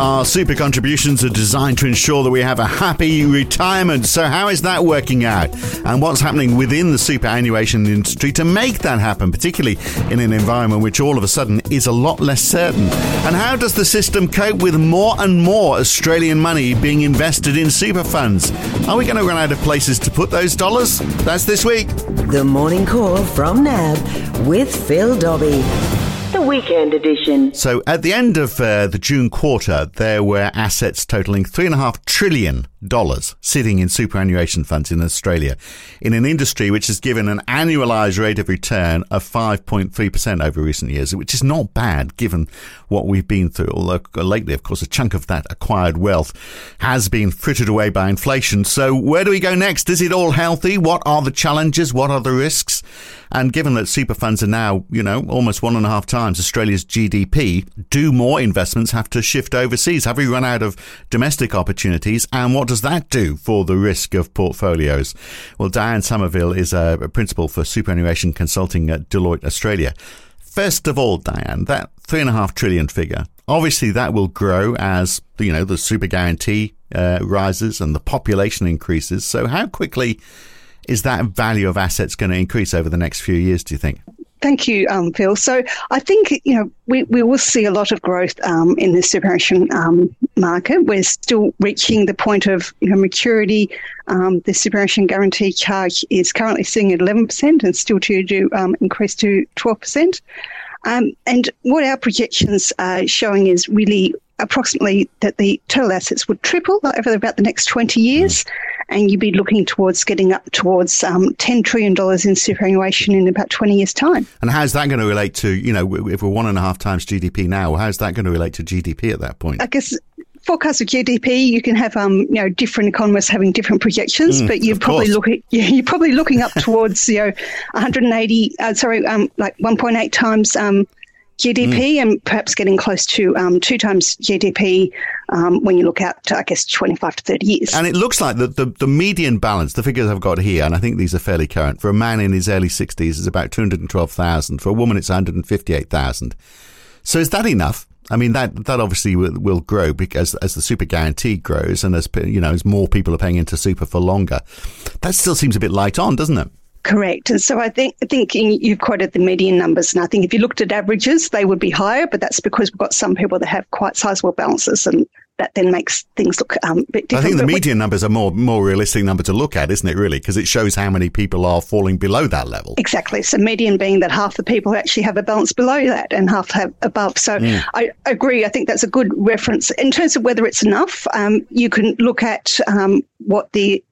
Our super contributions are designed to ensure that we have a happy retirement. So, how is that working out? And what's happening within the superannuation industry to make that happen, particularly in an environment which all of a sudden is a lot less certain? And how does the system cope with more and more Australian money being invested in super funds? Are we going to run out of places to put those dollars? That's this week. The Morning Call from NAB with Phil Dobbie the weekend edition. So, at the end of uh, the June quarter, there were assets totaling three and a half trillion dollars sitting in superannuation funds in Australia, in an industry which has given an annualized rate of return of 5.3% over recent years, which is not bad given what we've been through. Although uh, lately, of course, a chunk of that acquired wealth has been frittered away by inflation. So, where do we go next? Is it all healthy? What are the challenges? What are the risks? And given that super funds are now, you know, almost one and a half times Australia's GDP, do more investments have to shift overseas? Have we run out of domestic opportunities? And what does that do for the risk of portfolios? Well, Diane Somerville is a principal for superannuation consulting at Deloitte Australia. First of all, Diane, that three and a half trillion figure, obviously that will grow as, you know, the super guarantee uh, rises and the population increases. So how quickly is that value of assets going to increase over the next few years, do you think? Thank you, um, Phil. So I think you know we, we will see a lot of growth um, in the superannuation um, market. We're still reaching the point of you know, maturity. Um, the superannuation guarantee charge is currently sitting at eleven percent and still to do um, increase to twelve percent. Um, and what our projections are showing is really approximately that the total assets would triple over about the next 20 years. Mm. And you'd be looking towards getting up towards um, $10 trillion in superannuation in about 20 years' time. And how's that going to relate to, you know, if we're one and a half times GDP now, how's that going to relate to GDP at that point? I guess forecast of GDP, you can have um, you know different economists having different projections, mm, but you're probably course. looking yeah, you're probably looking up towards you know 180 uh, sorry um, like 1.8 times um, GDP mm. and perhaps getting close to um, two times GDP um, when you look out to, I guess, 25 to 30 years. And it looks like the, the, the, median balance, the figures I've got here, and I think these are fairly current, for a man in his early 60s is about 212,000. For a woman, it's 158,000. So is that enough? I mean that that obviously will, will, grow because as the super guarantee grows and as you know as more people are paying into super for longer, that still seems a bit light on, doesn't it? Correct. And so I think, I think you've quoted the median numbers. And I think if you looked at averages, they would be higher, but that's because we've got some people that have quite sizable balances and that then makes things look um, a bit different. I think the but median numbers are more more realistic number to look at, isn't it? Really, because it shows how many people are falling below that level. Exactly. So median being that half the people actually have a balance below that and half have above. So mm. I agree. I think that's a good reference in terms of whether it's enough. Um, you can look at um, what the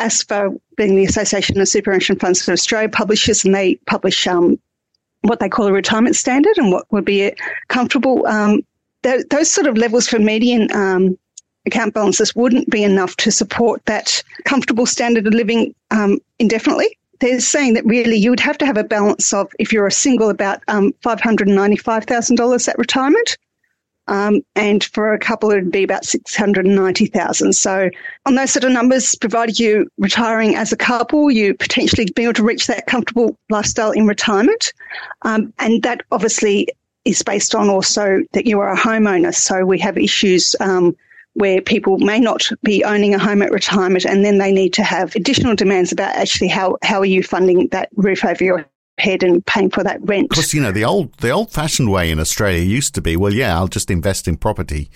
ASFA, being the Association of Superannuation Funds of Australia, publishes, and they publish um, what they call a retirement standard and what would be a comfortable. Um, th- those sort of levels for median um, account balances wouldn't be enough to support that comfortable standard of living um, indefinitely. They're saying that really you would have to have a balance of, if you're a single, about um, $595,000 at retirement. Um, and for a couple, it'd be about 690,000. So on those sort of numbers, provided you retiring as a couple, you potentially be able to reach that comfortable lifestyle in retirement. Um, and that obviously is based on also that you are a homeowner. So we have issues, um, where people may not be owning a home at retirement and then they need to have additional demands about actually how, how are you funding that roof over your head and paying for that rent. Because you know the old the old fashioned way in Australia used to be, well, yeah, I'll just invest in property,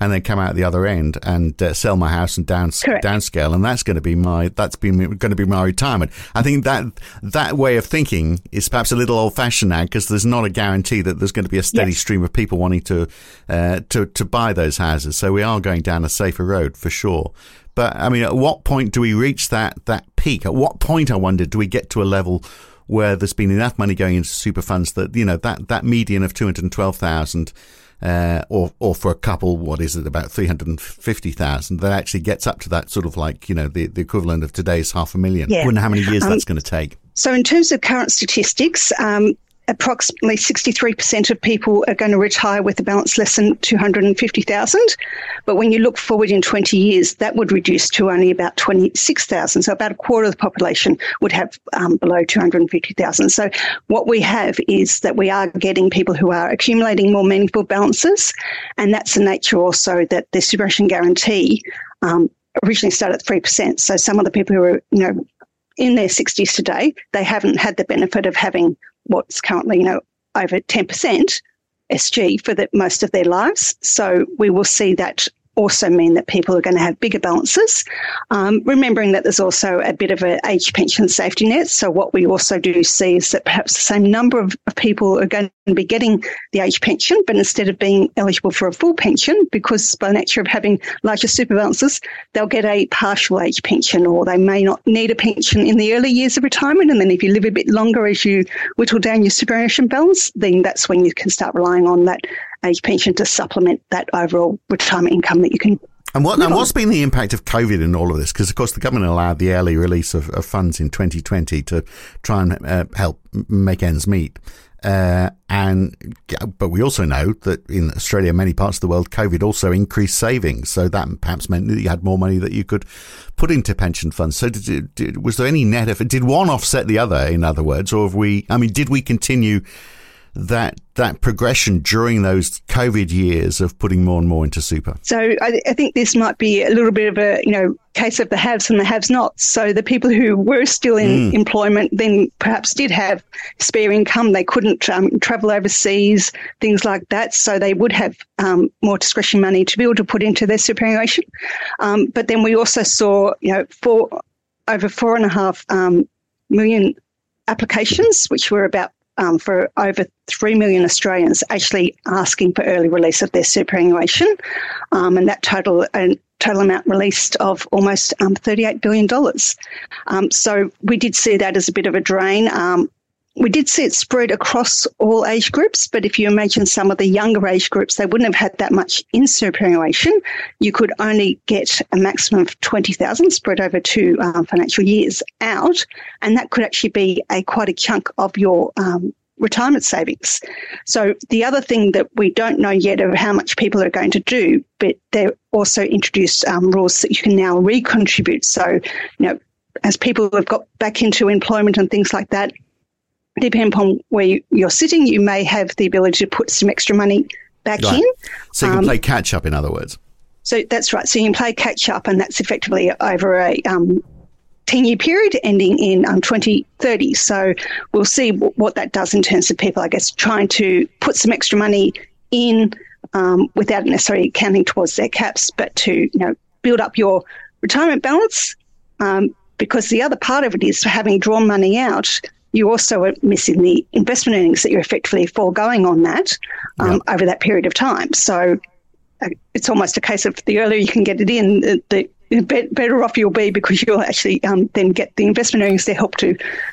and then come out the other end and uh, sell my house and down Correct. downscale, and that's going to be my that's been going to be my retirement. I think that that way of thinking is perhaps a little old fashioned now because there's not a guarantee that there's going to be a steady yes. stream of people wanting to uh, to to buy those houses. So we are going down a safer road for sure. But I mean, at what point do we reach that that peak? At what point, I wonder, do we get to a level where there's been enough money going into super funds that you know that that median of two hundred twelve thousand. Uh, or, or for a couple, what is it, about 350,000, that actually gets up to that sort of like, you know, the, the equivalent of today's half a million. Yeah. I wonder how many years um, that's going to take. So, in terms of current statistics, um, approximately 63% of people are going to retire with a balance less than 250,000. But when you look forward in 20 years, that would reduce to only about 26,000. So about a quarter of the population would have um, below 250,000. So what we have is that we are getting people who are accumulating more meaningful balances. And that's the nature also that the superannuation guarantee um, originally started at 3%. So some of the people who are, you know, in their 60s today, they haven't had the benefit of having what's currently, you know, over 10% SG for the, most of their lives. So we will see that also mean that people are going to have bigger balances. Um, remembering that there's also a bit of an age pension safety net. So what we also do see is that perhaps the same number of, of people are going to be getting the age pension, but instead of being eligible for a full pension, because by nature of having larger super balances, they'll get a partial age pension, or they may not need a pension in the early years of retirement. And then if you live a bit longer as you whittle down your superannuation balance, then that's when you can start relying on that age pension to supplement that overall retirement income that you can and what and what's been the impact of COVID in all of this? Because of course the government allowed the early release of, of funds in 2020 to try and uh, help make ends meet. Uh, and but we also know that in Australia, many parts of the world, COVID also increased savings. So that perhaps meant that you had more money that you could put into pension funds. So did, did, was there any net effort? Did one offset the other? In other words, or have we? I mean, did we continue? That that progression during those COVID years of putting more and more into super? So I, I, think this might be a little bit of a you know case of the haves and the haves not. So the people who were still in mm. employment then perhaps did have spare income. They couldn't um, travel overseas, things like that. So they would have um, more discretion money to be able to put into their superannuation. Um, but then we also saw you know four over four and a half um, million applications, which were about um, for over 3 million Australians actually asking for early release of their superannuation. Um, and that total, and total amount released of almost um, $38 billion. Um, so we did see that as a bit of a drain. We did see it spread across all age groups, but if you imagine some of the younger age groups, they wouldn't have had that much in superannuation. You could only get a maximum of 20,000 spread over two um, financial years out, and that could actually be a quite a chunk of your um, retirement savings. So the other thing that we don't know yet of how much people are going to do, but they're also introduced um, rules that you can now recontribute. So, you know, as people have got back into employment and things like that, depending upon where you, are sitting, you may have the ability to put some extra money back right. in. So you can um, play catch up, in other words. So that's right. So you can play catch up, and that's effectively over a um, 10 year period ending in um, 2030. So we'll see w- what that does in terms of people, I guess, trying to put some extra money in um, without necessarily counting towards their caps, but to you know build up your retirement balance. Um, because the other part of it is having drawn money out, you also are missing the investment earnings that you're effectively foregoing on that um, yep. over that period of time. So uh, it's almost a case of the earlier you can get it in, the, the better off you'll be because you'll actually um, then get the investment earnings to help to,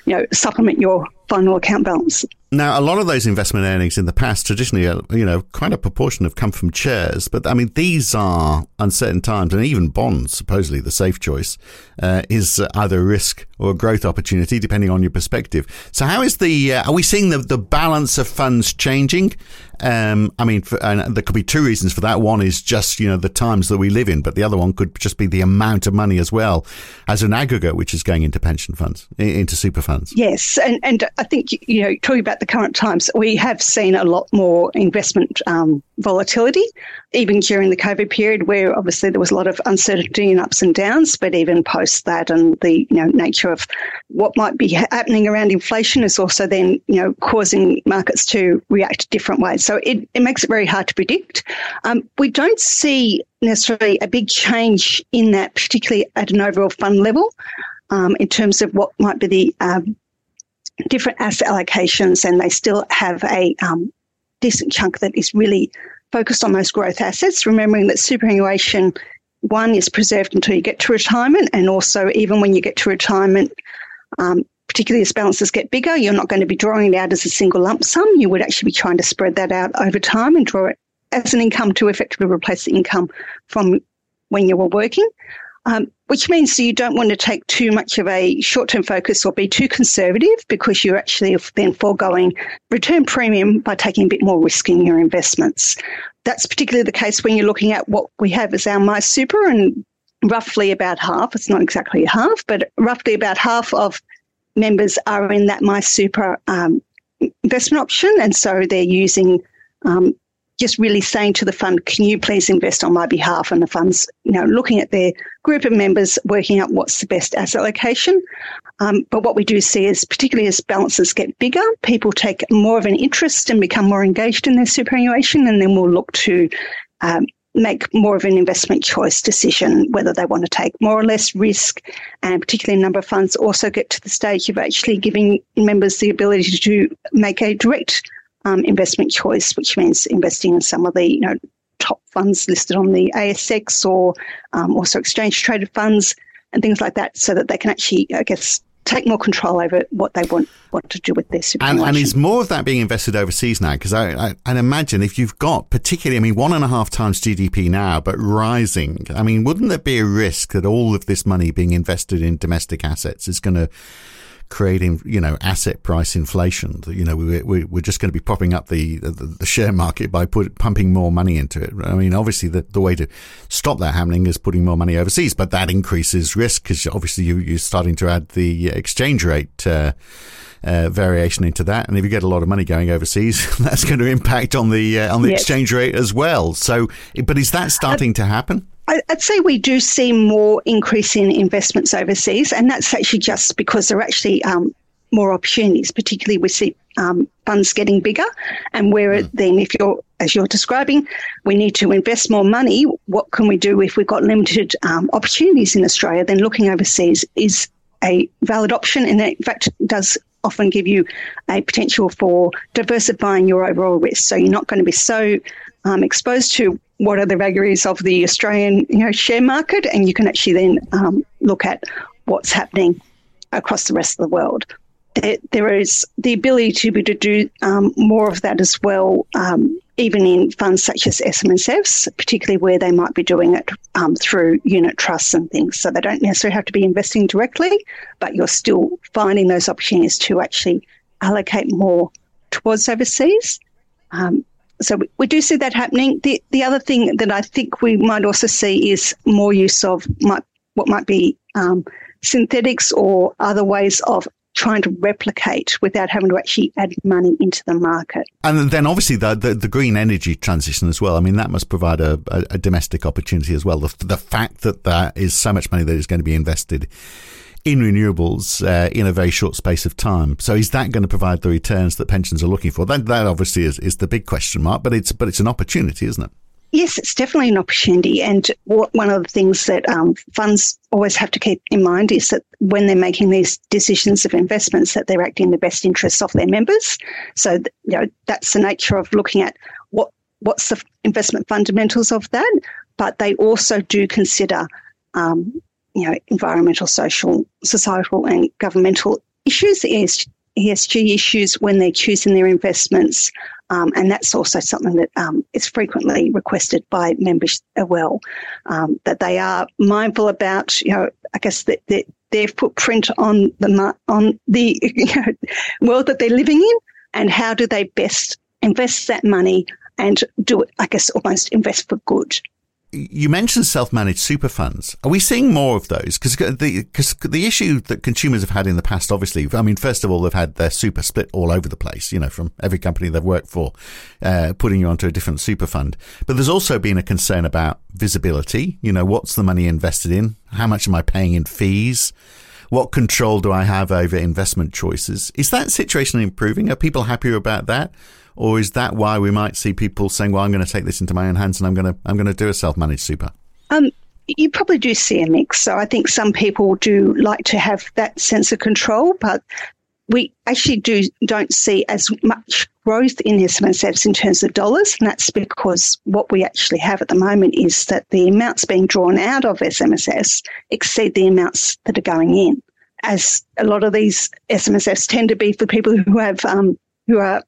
you know, supplement your final account balance. Now, a lot of those investment earnings in the past, traditionally, uh, you know, quite a proportion have come from shares. But I mean, these are uncertain times, and even bonds, supposedly the safe choice, uh, is either a risk or a growth opportunity, depending on your perspective. So, how is the? Uh, are we seeing the the balance of funds changing? Um, I mean, for, and there could be two reasons for that. One is just you know the times that we live in, but the other one could just be the amount of money as well as an aggregate, which is going into pension funds, into super funds. Yes, and and I think you know talking about the current times, we have seen a lot more investment um, volatility, even during the COVID period, where obviously there was a lot of uncertainty and ups and downs. But even post that, and the you know nature of what might be happening around inflation is also then you know causing markets to react different ways. So it, it makes it very hard to predict. Um, we don't see necessarily a big change in that, particularly at an overall fund level. Um, in terms of what might be the um, different asset allocations, and they still have a um, decent chunk that is really focused on those growth assets. Remembering that superannuation one is preserved until you get to retirement, and also even when you get to retirement, um, particularly as balances get bigger, you're not going to be drawing it out as a single lump sum. You would actually be trying to spread that out over time and draw it as an income to effectively replace the income from when you were working. Um, which means you don't want to take too much of a short term focus or be too conservative because you're actually then foregoing return premium by taking a bit more risk in your investments. That's particularly the case when you're looking at what we have as our MySuper and roughly about half, it's not exactly half, but roughly about half of members are in that MySuper um, investment option. And so they're using um, just really saying to the fund, can you please invest on my behalf? And the fund's, you know, looking at their group of members, working out what's the best asset allocation. Um, but what we do see is, particularly as balances get bigger, people take more of an interest and become more engaged in their superannuation, and then we'll look to um, make more of an investment choice decision, whether they want to take more or less risk. And particularly a number of funds also get to the stage of actually giving members the ability to make a direct um, investment choice, which means investing in some of the you know top funds listed on the ASX or um, also exchange traded funds and things like that, so that they can actually, I guess, take more control over what they want want to do with their superannuation. And, and is more of that being invested overseas now? Because I, I, I imagine if you've got particularly, I mean, one and a half times GDP now, but rising. I mean, wouldn't there be a risk that all of this money being invested in domestic assets is going to creating, you know, asset price inflation. You know, we, we, we're just going to be propping up the, the, the share market by put, pumping more money into it. I mean, obviously, the, the way to stop that happening is putting more money overseas, but that increases risk because obviously you, you're starting to add the exchange rate. Uh, uh, variation into that, and if you get a lot of money going overseas, that's going to impact on the uh, on the yes. exchange rate as well. So, but is that starting to happen? I'd say we do see more increase in investments overseas, and that's actually just because there are actually um, more opportunities. Particularly, we see um, funds getting bigger, and where mm. then, if you're as you're describing, we need to invest more money. What can we do if we've got limited um, opportunities in Australia? Then looking overseas is a valid option, and in fact does often give you a potential for diversifying your overall risk. So you're not going to be so um, exposed to what are the vagaries of the Australian you know, share market, and you can actually then um, look at what's happening across the rest of the world. There, there is the ability to be to do um, more of that as well, um, even in funds such as SMSFs, particularly where they might be doing it um, through unit trusts and things. So they don't necessarily have to be investing directly, but you're still finding those opportunities to actually allocate more towards overseas. Um, so we, we, do see that happening. The the other thing that I think we might also see is more use of might, what might be um, synthetics or other ways of trying to replicate without having to actually add money into the market. And then obviously the, the, the green energy transition as well. I mean, that must provide a, a, a domestic opportunity as well. The, the fact that there is so much money that is going to be invested in renewables uh, in a very short space of time. So is that going to provide the returns that pensions are looking for? That that obviously is, is the big question mark, but it's but it's an opportunity, isn't it? Yes, it's definitely an opportunity. And one of the things that um, funds always have to keep in mind is that when they're making these decisions of investments, that they're acting in the best interests of their members. So, you know, that's the nature of looking at what what's the investment fundamentals of that. But they also do consider um, you know, environmental, social, societal, and governmental issues, ESG issues when they're choosing their investments. Um, and that's also something that um, is frequently requested by members as well, um, that they are mindful about, you know, I guess that, that their footprint on the on the you know, world that they're living in, and how do they best invest that money and do it, I guess, almost invest for good you mentioned self-managed super funds. Are we seeing more of those? Because the because the issue that consumers have had in the past, obviously, I mean, first of all, they've had their super split all over the place. You know, from every company they've worked for, uh, putting you onto a different super fund. But there's also been a concern about visibility. You know, what's the money invested in? How much am I paying in fees? What control do I have over investment choices? Is that situation improving? Are people happier about that? Or is that why we might see people saying, "Well, I'm going to take this into my own hands and I'm going to I'm going to do a self-managed super"? Um, you probably do see a mix. So I think some people do like to have that sense of control, but we actually do don't see as much growth in SMSFs in terms of dollars, and that's because what we actually have at the moment is that the amounts being drawn out of SMSFs exceed the amounts that are going in. As a lot of these SMSFs tend to be for people who have um, who are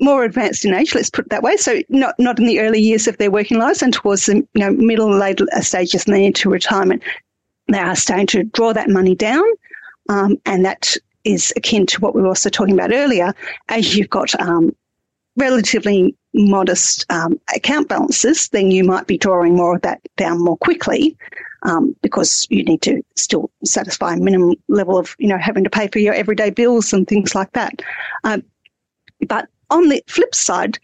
more advanced in age, let's put it that way. So not not in the early years of their working lives and towards the you know middle and later stages and then into retirement. They are starting to draw that money down, um, and that is akin to what we were also talking about earlier. As you've got um, relatively modest um, account balances, then you might be drawing more of that down more quickly um, because you need to still satisfy a minimum level of, you know, having to pay for your everyday bills and things like that. Um, but on the flip side,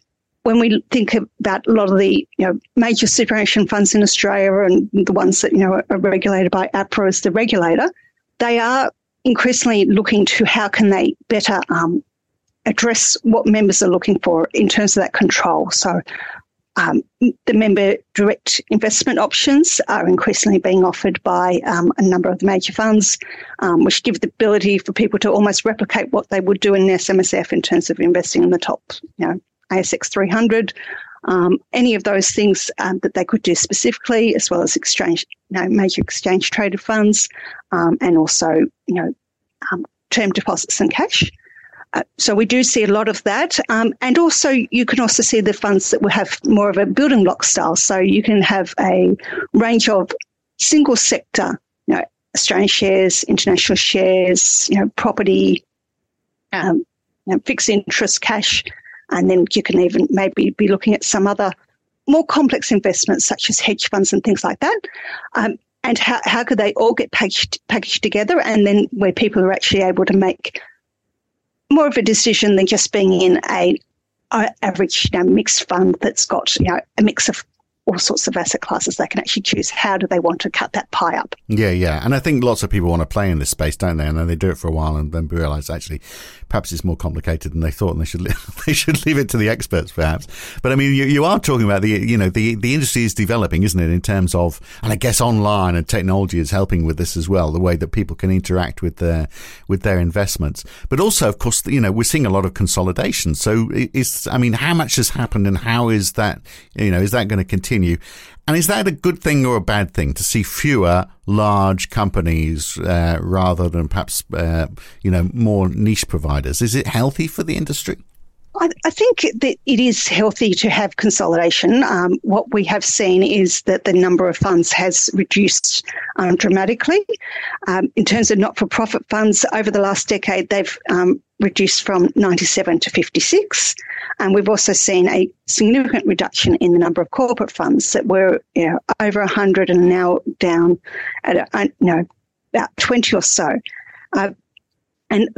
when we think about a lot of the you know major superannuation funds in Australia and the ones that you know are regulated by APRA as the regulator, they are increasingly looking to how can they better um, address what members are looking for in terms of that control. So um, the member direct investment options are increasingly being offered by um, a number of the major funds, um, which give the ability for people to almost replicate what they would do in their SMSF in terms of investing in the top, you know, ASX 300. Um, any of those things um, that they could do specifically, as well as exchange, you know, major exchange traded funds, um, and also, you know, term deposits and cash. Uh, so we do see a lot of that. Um, and also you can also see the funds that will have more of a building block style. So you can have a range of single sector, you know, Australian shares, international shares, you know, property, um, you know, fixed interest cash. And then you can even maybe be looking at some other more complex investments such as hedge funds and things like that. Um, and how, how could they all get packaged, packaged together and then where people are actually able to make more of a decision than just being in a, average you know, mixed fund that's got you know a mix of all sorts of asset classes. They can actually choose how do they want to cut that pie up. Yeah, yeah, and I think lots of people want to play in this space, don't they? And then they do it for a while and then realise actually perhaps it's more complicated than they thought, and they should they should leave it to the experts, perhaps. But I mean, you, you are talking about the you know the the industry is developing, isn't it? In terms of, and I guess online and technology is helping with this as well, the way that people can interact with their with their investments. But also, of course, you know, we're seeing a lot of consolidation. So, is I mean, how much has happened, and how is that you know is that going to continue? And is that a good thing or a bad thing to see fewer large companies uh, rather than perhaps uh, you know more niche providers? Is it healthy for the industry? I, I think that it is healthy to have consolidation. Um, what we have seen is that the number of funds has reduced um, dramatically. Um, in terms of not for profit funds, over the last decade, they've um, reduced from 97 to 56. And we've also seen a significant reduction in the number of corporate funds that were you know, over 100 and now down at you know, about 20 or so. Uh, and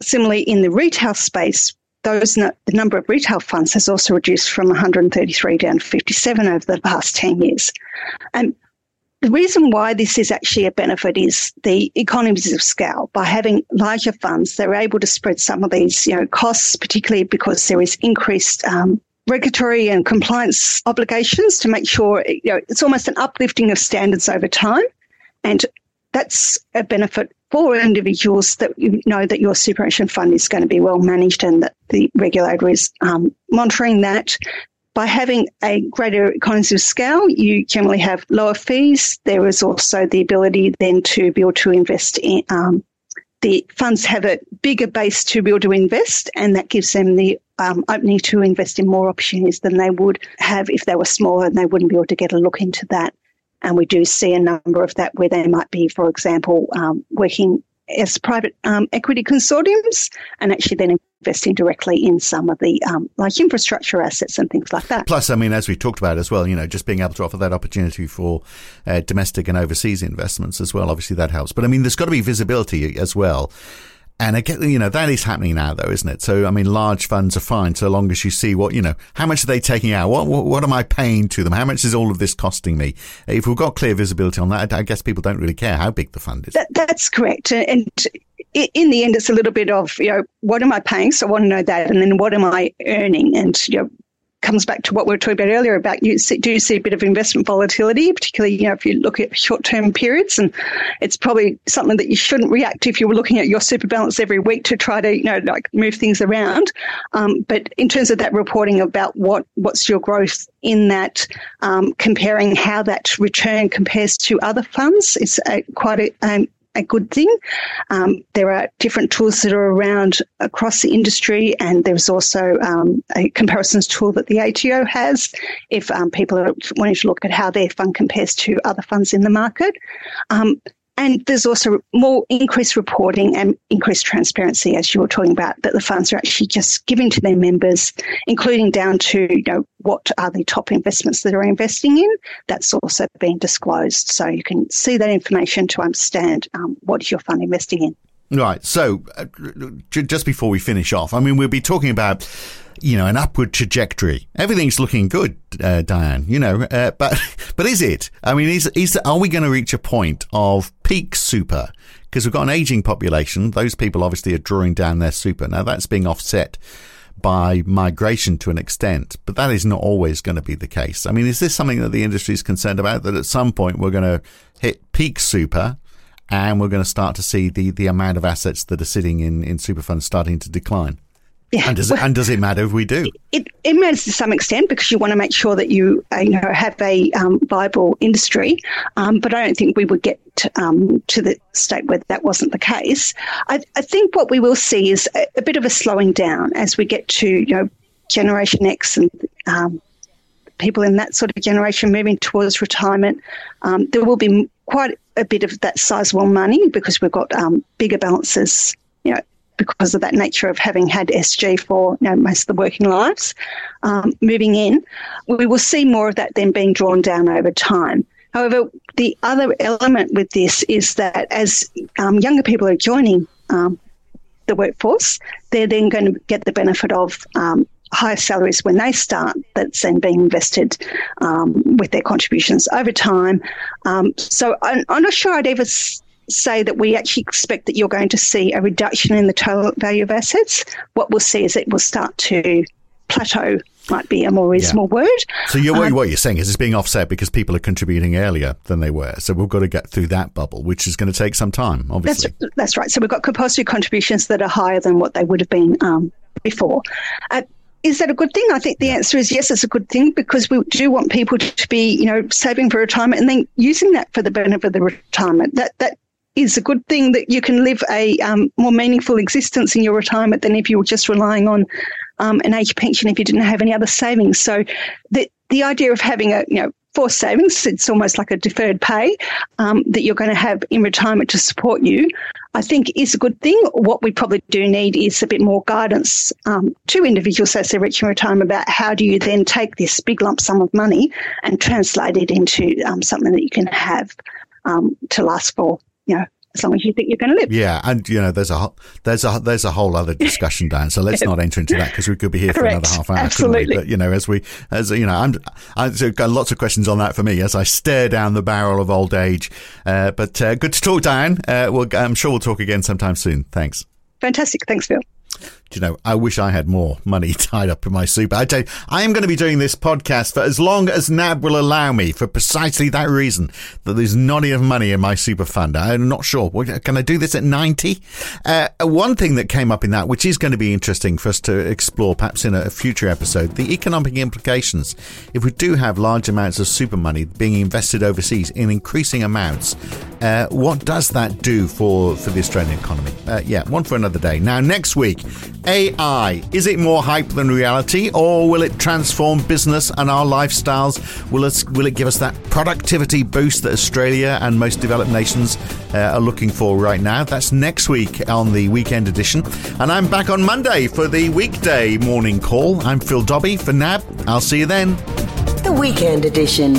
similarly, in the retail space, those the number of retail funds has also reduced from 133 down to 57 over the past 10 years. And the reason why this is actually a benefit is the economies of scale. By having larger funds, they're able to spread some of these, you know, costs, particularly because there is increased um, regulatory and compliance obligations to make sure you know it's almost an uplifting of standards over time, and that's a benefit for individuals that you know that your superannuation fund is going to be well managed and that the regulator is um, monitoring that. By having a greater economies of scale, you generally have lower fees. There is also the ability then to be able to invest in. Um, the funds have a bigger base to be able to invest, and that gives them the um, opening to invest in more opportunities than they would have if they were smaller and they wouldn't be able to get a look into that. And we do see a number of that where they might be, for example, um, working as private um, equity consortiums and actually then investing directly in some of the um, like infrastructure assets and things like that. Plus, I mean, as we talked about as well, you know, just being able to offer that opportunity for uh, domestic and overseas investments as well. Obviously, that helps. But I mean, there's got to be visibility as well. And again, you know, that is happening now though, isn't it? So, I mean, large funds are fine so long as you see what, you know, how much are they taking out? What, what, what am I paying to them? How much is all of this costing me? If we've got clear visibility on that, I guess people don't really care how big the fund is. That, that's correct. And in the end, it's a little bit of, you know, what am I paying? So I want to know that. And then what am I earning? And, you know, comes back to what we were talking about earlier about you see, do you see a bit of investment volatility, particularly you know if you look at short term periods, and it's probably something that you shouldn't react if you were looking at your super balance every week to try to you know like move things around. Um, but in terms of that reporting about what what's your growth in that, um, comparing how that return compares to other funds, is a, quite a, um, a good thing. Um, there are different tools that are around across the industry, and there's also um, a comparisons tool that the ATO has if um, people are wanting to look at how their fund compares to other funds in the market. And there's also more increased reporting and increased transparency, as you were talking about, that the funds are actually just giving to their members, including down to you know what are the top investments that are investing in. That's also being disclosed, so you can see that information to understand um, what is your fund investing in. Right. So, uh, just before we finish off, I mean, we'll be talking about you know, an upward trajectory. Everything's looking good, uh, Diane. You know, uh, but but is it? I mean, is is are we going to reach a point of peak super? Because we've got an aging population. Those people obviously are drawing down their super. Now that's being offset by migration to an extent, but that is not always going to be the case. I mean, is this something that the industry is concerned about? That at some point we're going to hit peak super, and we're going to start to see the the amount of assets that are sitting in in super funds starting to decline. Yeah. And does, it, and does it matter if we do? It, it matters to some extent because you want to make sure that you, you know, have a um, viable industry. Um, but I don't think we would get um, to the state where that wasn't the case. I, I think what we will see is a, a, bit of a slowing down as we get to, you know, Generation X and um, people in that sort of generation moving towards retirement. Um, there will be quite a bit of that sizable money because we've got um, bigger balances you know, because of that nature of having had SG for you know, most of the working lives, um, moving in, we will see more of that then being drawn down over time. However, the other element with this is that as um, younger people are joining um, the workforce, they're then going to get the benefit of um, higher salaries when they start that's then being invested um, with their contributions over time. Um, so I'm, I'm, not sure I'd ever say that we actually expect that you're going to see a reduction in the total value of assets. What we'll see is it will start to plateau might be a more reasonable yeah. word. So you're, um, what you're saying is it's being offset because people are contributing earlier than they were. So we've got to get through that bubble, which is going to take some time, obviously. That's, that's right. So we've got compulsory contributions that are higher than what they would have been um, before. Uh, is that a good thing? I think the answer is yes, it's a good thing because we do want people to be, you know, saving for retirement and then using that for the benefit of the retirement. That that is a good thing that you can live a um, more meaningful existence in your retirement than if you were just relying on um, an age pension if you didn't have any other savings. So the the idea of having a you know forced savings, it's almost like a deferred pay um, that you're going to have in retirement to support you. I think is a good thing. What we probably do need is a bit more guidance um, to individuals as they're reaching retirement about how do you then take this big lump sum of money and translate it into um, something that you can have um, to last for you know, as long as you think you're going to live. Yeah, and you know, there's a there's a there's a whole other discussion, Dan. So let's not enter into that because we could be here Correct. for another half hour. Absolutely. But you know, as we as you know, I'm I've got lots of questions on that for me as I stare down the barrel of old age. Uh, but uh, good to talk, Diane. Uh, we'll, I'm sure we'll talk again sometime soon. Thanks. Fantastic. Thanks, Phil you know, I wish I had more money tied up in my super. I tell you, I am going to be doing this podcast for as long as NAB will allow me for precisely that reason that there's not enough money in my super fund. I'm not sure. Can I do this at 90? Uh, one thing that came up in that, which is going to be interesting for us to explore perhaps in a future episode, the economic implications. If we do have large amounts of super money being invested overseas in increasing amounts, uh, what does that do for, for the Australian economy? Uh, yeah, one for another day. Now, next week, AI. Is it more hype than reality, or will it transform business and our lifestyles? Will it, will it give us that productivity boost that Australia and most developed nations uh, are looking for right now? That's next week on the weekend edition. And I'm back on Monday for the weekday morning call. I'm Phil Dobbie for NAB. I'll see you then. The weekend edition.